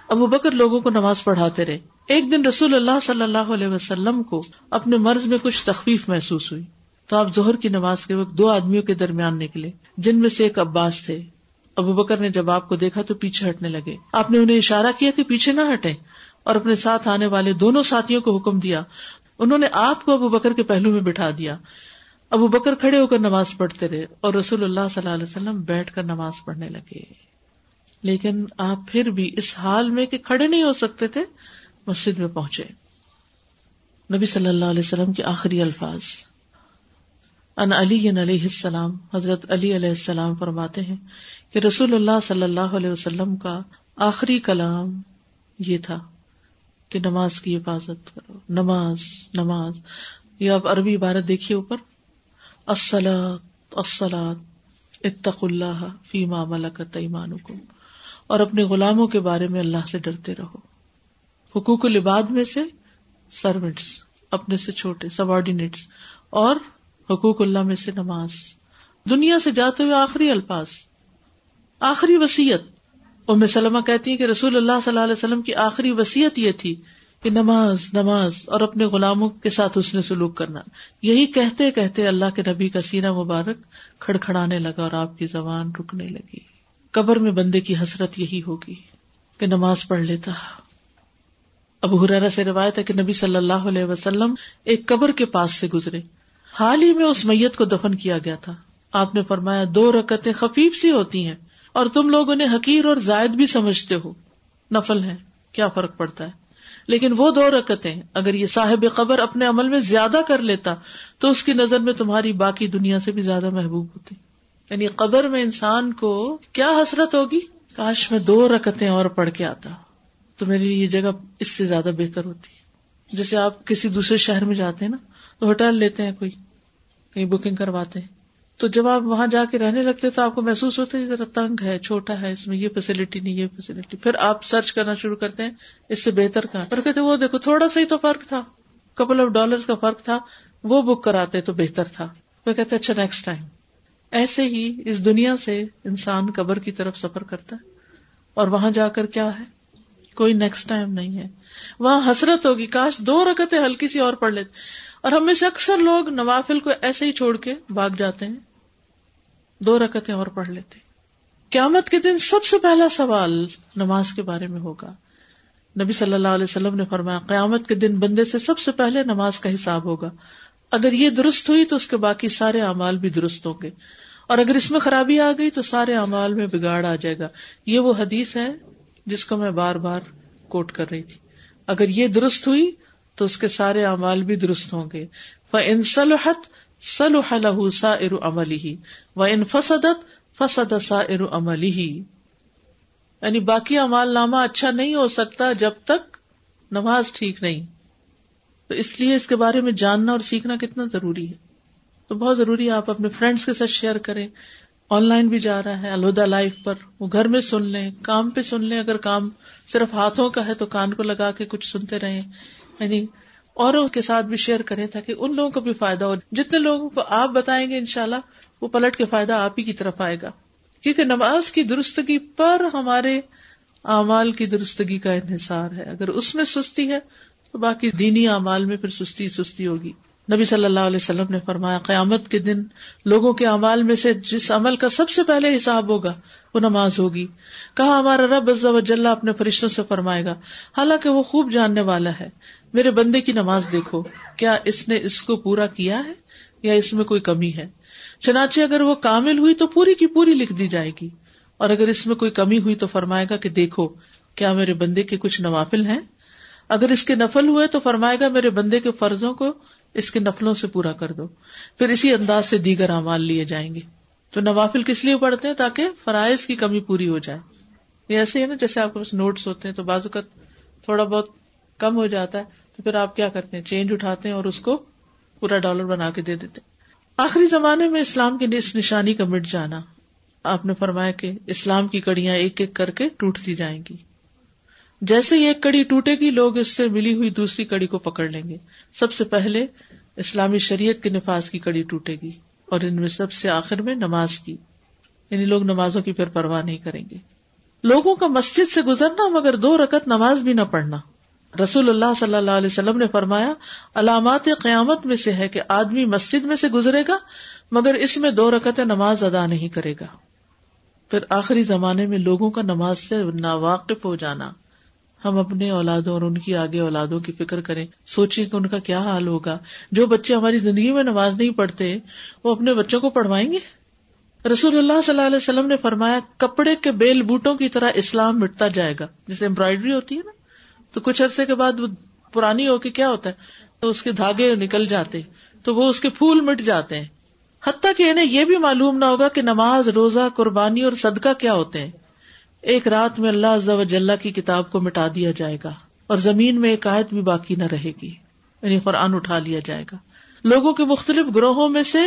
ابو بکر لوگوں کو نماز پڑھاتے رہے۔ ایک دن رسول اللہ صلی اللہ علیہ وسلم کو اپنے مرض میں کچھ تخفیف محسوس ہوئی۔ تو آپ ظہر کی نماز کے وقت دو آدمیوں کے درمیان نکلے، جن میں سے ایک عباس تھے۔ ابو بکر نے جب آپ کو دیکھا تو پیچھے ہٹنے لگے۔ آپ نے انہیں اشارہ کیا کہ پیچھے نہ ہٹے اور اپنے ساتھ آنے والے دونوں ساتھیوں کو حکم دیا۔ انہوں نے آپ کو ابو بکر کے پہلو میں بٹھا دیا۔ ابو بکر کھڑے ہو کر نماز پڑھتے رہے اور رسول اللہ صلی اللہ علیہ وسلم بیٹھ کر نماز پڑھنے لگے۔ لیکن آپ پھر بھی اس حال میں کہ کھڑے نہیں ہو سکتے تھے، مسجد میں پہنچے۔ نبی صلی اللہ علیہ وسلم کے آخری الفاظ۔ ان علی علیہ السلام، حضرت علی علیہ السلام فرماتے ہیں کہ رسول اللہ صلی اللہ علیہ وسلم کا آخری کلام یہ تھا کہ نماز کی حفاظت کرو، نماز نماز۔ یہ آپ عربی عبارت دیکھیے اوپر۔ السلاط السلاط اتق اللہ فی ملکت ایمانکم۔ اور اپنے غلاموں کے بارے میں اللہ سے ڈرتے رہو۔ حقوق العباد میں سے سروینٹس، اپنے سے چھوٹے سب آرڈینیٹس اور حقوق اللہ میں سے نماز، دنیا سے جاتے ہوئے آخری الفاظ، آخری وسیعت ام سلمہ کہتی ہیں کہ رسول اللہ صلی اللہ علیہ وسلم کی آخری وسیعت یہ تھی کہ نماز نماز اور اپنے غلاموں کے ساتھ اس نے سلوک کرنا۔ یہی کہتے کہتے اللہ کے نبی کا سینہ مبارک کھڑکھڑانے لگا اور آپ کی زبان رکنے لگی۔ قبر میں بندے کی حسرت یہی ہوگی کہ نماز پڑھ لیتا۔ اب حرارا سے روایت ہے کہ نبی صلی اللہ علیہ وسلم ایک قبر کے پاس سے گزرے۔ حال ہی میں اس میت کو دفن کیا گیا تھا۔ آپ نے فرمایا، دو رکتیں خفیف سی ہوتی ہیں اور تم لوگ انہیں حقیر اور زائد بھی سمجھتے ہو۔ نفل ہے کیا فرق پڑتا ہے؟ لیکن وہ دو رکتیں، اگر یہ صاحب قبر اپنے عمل میں زیادہ کر لیتا، تو اس کی نظر میں تمہاری باقی دنیا سے بھی زیادہ محبوب ہوتی۔ یعنی قبر میں انسان کو کیا حسرت ہوگی؟ کاش میں دو رکتیں اور پڑھ کے آتا۔ تو میرے لیے یہ جگہ اس سے زیادہ بہتر ہوتی۔ جیسے آپ کسی دوسرے شہر میں جاتے ہیں نا، تو ہوٹل لیتے ہیں کوئی۔ کہیں بکنگ کرواتے ہیں۔ تو جب آپ وہاں جا کے رہنے لگتے تو آپ کو محسوس ہوتا ہے ذرا تنگ ہے، چھوٹا ہے، اس میں یہ فیسلٹی نہیں، یہ فیسلٹی پھر آپ سرچ کرنا شروع کرتے ہیں، اس سے بہتر کہاں؟ پر کہتے وہ دیکھو، تھوڑا سا ہی تو فرق تھا۔ کپل آف ڈالر کا فرق تھا۔ وہ بک کراتے تو بہتر تھا۔ وہ کہتے اچھا نیکسٹ ٹائم ایسے ہی اس دنیا سے انسان قبر کی طرف سفر کرتا ہے۔ اور وہاں جا کر کیا ہے؟ کوئی نیکسٹ ٹائم نہیں ہے۔ وہاں حسرت ہوگی، کاش دو رکتیں ہلکی سی اور پڑھ لیتے۔ اور ہم میں سے اکثر لوگ نوافل کو ایسے ہی چھوڑ کے بھاگ جاتے ہیں۔ دو رکتیں اور پڑھ لیتے۔ قیامت کے دن سب سے پہلا سوال نماز کے بارے میں ہوگا۔ نبی صلی اللہ علیہ وسلم نے فرمایا، قیامت کے دن بندے سے سب سے پہلے نماز کا حساب ہوگا۔ اگر یہ درست ہوئی تو اس کے باقی سارے اعمال بھی درست ہوں گے۔ اور اگر اس میں خرابی آ گئی تو سارے اعمال میں بگاڑ آ جائے گا۔ یہ وہ حدیث ہے جس کو میں بار بار کوٹ کر رہی تھی۔ اگر یہ درست ہوئی تو اس کے سارے اعمال بھی درست ہوں گے۔ انسلحت صلح له سائر عمله وان فسدت فسد سائر عمله۔ یعنی باقی امال نامہ اچھا نہیں ہو سکتا جب تک نماز ٹھیک نہیں۔ تو اس لیے اس کے بارے میں جاننا اور سیکھنا کتنا ضروری ہے۔ تو بہت ضروری ہے آپ اپنے فرینڈس کے ساتھ شیئر کریں۔ آن لائن بھی جا رہا ہے الہدا لائف پر۔ وہ گھر میں سن لیں، کام پہ سن لیں۔ اگر کام صرف ہاتھوں کا ہے تو کان کو لگا کے کچھ سنتے رہیں۔ یعنی اوروں کے ساتھ بھی شیئر کریں تاکہ ان لوگوں کو بھی فائدہ ہو۔ جتنے لوگوں کو آپ بتائیں گے انشاءاللہ، وہ پلٹ کے فائدہ آپ ہی کی طرف آئے گا۔ کیونکہ نماز کی درستگی پر ہمارے اعمال کی درستگی کا انحصار ہے۔ اگر اس میں سستی ہے تو باقی دینی اعمال میں پھر سستی سستی ہوگی۔ نبی صلی اللہ علیہ وسلم نے فرمایا، قیامت کے دن لوگوں کے اعمال میں سے جس عمل کا سب سے پہلے حساب ہوگا، وہ نماز ہوگی۔ کہا، ہمارا رب عز و جل اپنے فرشتوں سے فرمائے گا، حالانکہ وہ خوب جاننے والا ہے۔ میرے بندے کی نماز دیکھو، کیا اس نے اس کو پورا کیا ہے یا اس میں کوئی کمی ہے؟ چنانچہ اگر وہ کامل ہوئی تو پوری کی پوری لکھ دی جائے گی۔ اور اگر اس میں کوئی کمی ہوئی تو فرمائے گا کہ دیکھو، کیا میرے بندے کے کچھ نوافل ہیں؟ اگر اس کے نفل ہوئے تو فرمائے گا میرے بندے کے فرضوں کو اس کے نفلوں سے پورا کر دو۔ پھر اسی انداز سے دیگر اعمال لیے جائیں گے۔ تو نوافل کس لیے پڑھتے ہیں تاکہ فرائض کی کمی پوری ہو جائے۔ یہ ایسے ہے نا، جیسے آپ کے پاس نوٹس ہوتے ہیں تو بازو کا تھوڑا بہت کم ہو جاتا ہے۔ تو پھر آپ کیا کرتے ہیں؟ چینج اٹھاتے ہیں اور اس کو پورا ڈالر بنا کے دے دیتے آخری زمانے میں اسلام کی اس نشانی کا مٹ جانا۔ آپ نے فرمایا کہ اسلام کی کڑیاں ایک ایک کر کے ٹوٹتی جائیں گی۔ جیسے ہی ایک کڑی ٹوٹے گی، لوگ اس سے ملی ہوئی دوسری کڑی کو پکڑ لیں گے۔ سب سے پہلے اسلامی شریعت کے نفاذ کی کڑی ٹوٹے گی اور ان میں سب سے آخر میں نماز کی۔ یعنی لوگ نمازوں کی پھر پرواہ نہیں کریں گے۔ لوگوں کا مسجد سے گزرنا مگر دو رکت نماز بھی نہ پڑھنا۔ رسول اللہ صلی اللہ علیہ وسلم نے فرمایا، علامات قیامت میں سے ہے کہ آدمی مسجد میں سے گزرے گا، مگر اس میں دو رکت نماز ادا نہیں کرے گا۔ پھر آخری زمانے میں لوگوں کا نماز سے ناواقف ہو جانا۔ ہم اپنے اولادوں اور ان کی آگے اولادوں کی فکر کریں، سوچیں کہ ان کا کیا حال ہوگا۔ جو بچے ہماری زندگی میں نماز نہیں پڑھتے، وہ اپنے بچوں کو پڑھوائیں گے؟ رسول اللہ صلی اللہ علیہ وسلم نے فرمایا، کپڑے کے بیل بوٹوں کی طرح اسلام مٹتا جائے گا۔ جیسے امبرائڈری ہوتی ہے نا، تو کچھ عرصے کے بعد وہ پرانی ہو کے کیا ہوتا ہے؟ تو اس کے دھاگے نکل جاتے، تو وہ اس کے پھول مٹ جاتے ہیں۔ حتیٰ کہ انہیں یہ بھی معلوم نہ ہوگا کہ نماز، روزہ، قربانی اور صدقہ کیا ہوتے ہیں۔ ایک رات میں اللہ عز و جلہ کی کتاب کو مٹا دیا جائے گا اور زمین میں ایک آیت بھی باقی نہ رہے گی۔ یعنی قرآن اٹھا لیا جائے گا۔ لوگوں کے مختلف گروہوں میں سے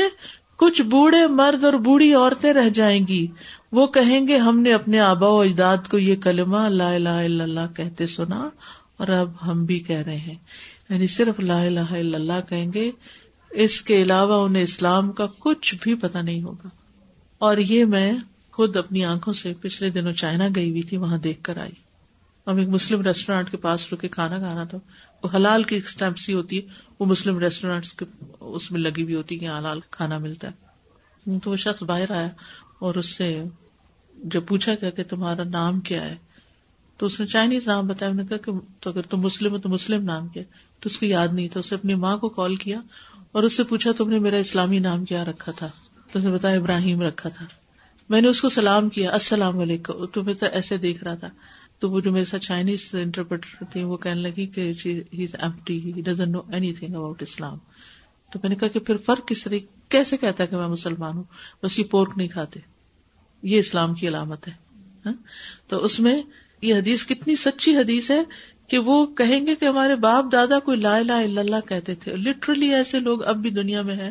کچھ بوڑھے مرد اور بوڑھی عورتیں رہ جائیں گی۔ وہ کہیں گے، ہم نے اپنے آبا و اجداد کو یہ کلمہ لا الہ الا اللہ کہتے سنا اور اب ہم بھی کہہ رہے ہیں۔ یعنی صرف لا الہ الا اللہ کہیں گے، اس کے علاوہ انہیں اسلام کا کچھ بھی پتا نہیں ہوگا۔ اور یہ میں خود اپنی آنکھوں سے پچھلے دنوں چائنا گئی ہوئی تھی، وہاں دیکھ کر آئی۔ ہم ایک مسلم ریسٹورینٹ کے پاس رکے کھانا کھانا تھا۔ وہ حلال کی سی ہوتی ہے، وہ مسلم ریسٹورینٹ اس میں لگی ہوئی ہوتی ہے حلال کھانا ملتا ہے۔ تو وہ شخص باہر آیا اور اس سے جب پوچھا گیا کہ تمہارا نام کیا ہے؟ تو اس نے چائنیز نام بتایا۔ نے کہا کہ تو اگر تم مسلم ہو تو مسلم نام کیا۔ تو اس کو یاد نہیں تھا۔ اسے اپنی ماں کو کال کیا اور اس سے پوچھا، تم نے میرا اسلامی نام کیا رکھا تھا؟ تو اس نے بتایا ابراہیم رکھا تھا۔ میں نے اس کو سلام کیا، السلام علیکم، تو میں تو ایسے دیکھ رہا تھا۔ تو وہ جو میرے ساتھ چائنیز انٹرپریٹر تھی وہ کہنے لگی کہ know anything about Islam تو میں نے کہا کہ پھر فرق کس طرح، کیسے کہتا ہے کہ میں مسلمان ہوں؟ بس یہ پورک نہیں کھاتے۔ یہ اسلام کی علامت ہے۔ ہاں؟ تو اس میں یہ حدیث کتنی سچی حدیث ہے کہ وہ کہیں گے کہ ہمارے باپ دادا کوئی لا الہ الا اللہ کہتے تھے۔ لٹرلی ایسے لوگ اب بھی دنیا میں ہیں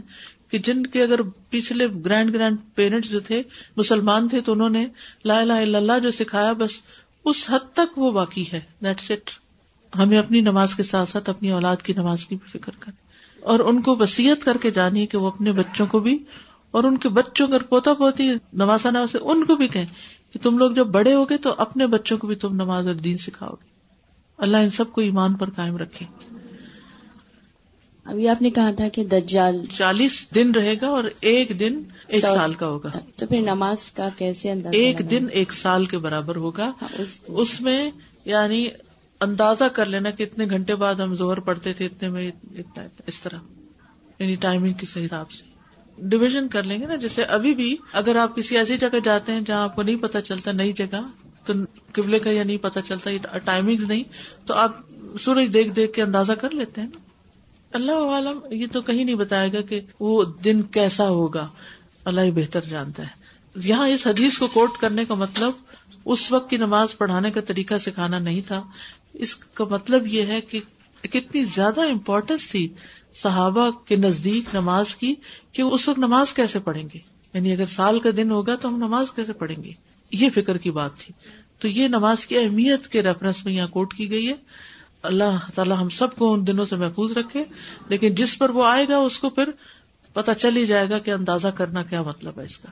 کہ جن کے اگر پچھلے گرینڈ گرینڈ پیرنٹس جو تھے، مسلمان تھے، تو انہوں نے لا الہ الا اللہ جو سکھایا، بس اس حد تک وہ باقی ہے۔ دیٹس اٹ ہمیں اپنی نماز کے ساتھ ساتھ اپنی اولاد کی نماز کی بھی فکر کریں اور ان کو وسیعت کر کے جانی کہ وہ اپنے بچوں کو بھی اور ان کے بچوں اگر پوتا پوتی نمازا نواز ان کو بھی کہیں کہ تم لوگ جب بڑے ہوگے تو اپنے بچوں کو بھی تم نماز اور دین سکھاؤ گے۔ اللہ ان سب کو ایمان پر قائم رکھے۔ ابھی آپ نے کہا تھا کہ دجال چالیس دن رہے گا اور ایک دن ایک سال کا ہوگا۔ تو پھر نماز کا کیسے اندازہ ایک دن ایک سال کے برابر ہوگا۔ ہاں، اس میں یعنی اندازہ کر لینا کہ اتنے گھنٹے بعد ہم زہر پڑتے تھے اتنے میں اتنا اس طرح۔ یعنی ٹائمنگ کے حساب سے۔ ڈویژن کر لیں گے نا جیسے ابھی بھی اگر آپ کسی ایسی جگہ جاتے ہیں جہاں آپ کو نہیں پتا چلتا نئی جگہ تو قبلے کا یا نہیں پتا چلتا ٹائمنگ نہیں تو آپ سورج دیکھ دیکھ کے اندازہ کر لیتے ہیں نا۔ اللہ عالم، یہ تو کہیں نہیں بتائے گا کہ وہ دن کیسا ہوگا۔ اللہ ہی بہتر جانتا ہے۔ یہاں اس حدیث کو کوٹ کرنے کا مطلب اس وقت کی نماز پڑھانے کا طریقہ سکھانا نہیں تھا۔ اس کا مطلب یہ ہے کہ کتنی زیادہ امپورٹینس تھی صحابہ کے نزدیک نماز کی کہ اس وقت نماز کیسے پڑھیں گے۔ یعنی اگر سال کا دن ہوگا تو ہم نماز کیسے پڑھیں گے؟ یہ فکر کی بات تھی۔ تو یہ نماز کی اہمیت کے ریفرنس میں یہاں کوٹ کی گئی ہے۔ اللہ تعالیٰ ہم سب کو ان دنوں سے محفوظ رکھے لیکن جس پر وہ آئے گا اس کو پھر پتا چل ہی جائے گا کہ اندازہ کرنا کیا مطلب ہے اس کا۔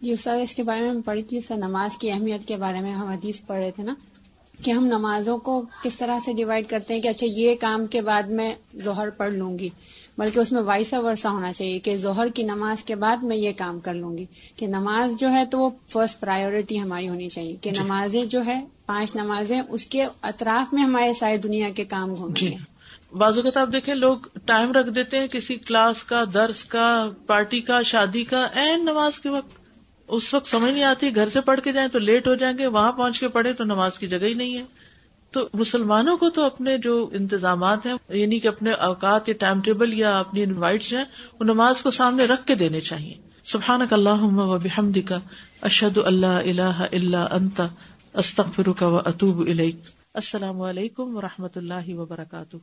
جی استاد اس کے بارے میں پڑھی تھی نماز کی اہمیت کے بارے میں ہم حدیث پڑھ رہے تھے نا کہ ہم نمازوں کو کس طرح سے ڈیوائڈ کرتے ہیں کہ اچھا یہ کام کے بعد میں ظہر پڑھ لوں گی بلکہ اس میں وائسا ورثہ ہونا چاہیے کہ ظہر کی نماز کے بعد میں یہ کام کر لوں گی۔ کہ نماز جو ہے تو وہ فرسٹ پرائیورٹی ہماری ہونی چاہیے کہ جی۔ نمازیں جو ہے پانچ نمازیں اس کے اطراف میں ہمارے ساری دنیا کے کام گھوم جی۔ بازو کا آپ دیکھیں لوگ ٹائم رکھ دیتے ہیں کسی کلاس کا درس کا پارٹی کا شادی کا این نماز کے وقت اس وقت سمجھ نہیں آتی گھر سے پڑھ کے جائیں تو لیٹ ہو جائیں گے وہاں پہنچ کے پڑھے تو نماز کی جگہ ہی نہیں ہے۔ تو مسلمانوں کو تو اپنے جو انتظامات ہیں یعنی کہ اپنے اوقات یا ٹائم ٹیبل یا اپنی انوائٹس ہیں وہ نماز کو سامنے رکھ کے دینے چاہیے۔ سبحان اللہ و بحمد کا اشد اللہ اللہ اللہ انت استغفرك کا و اطوب السلام علیکم و رحمۃ اللہ وبرکاتہ.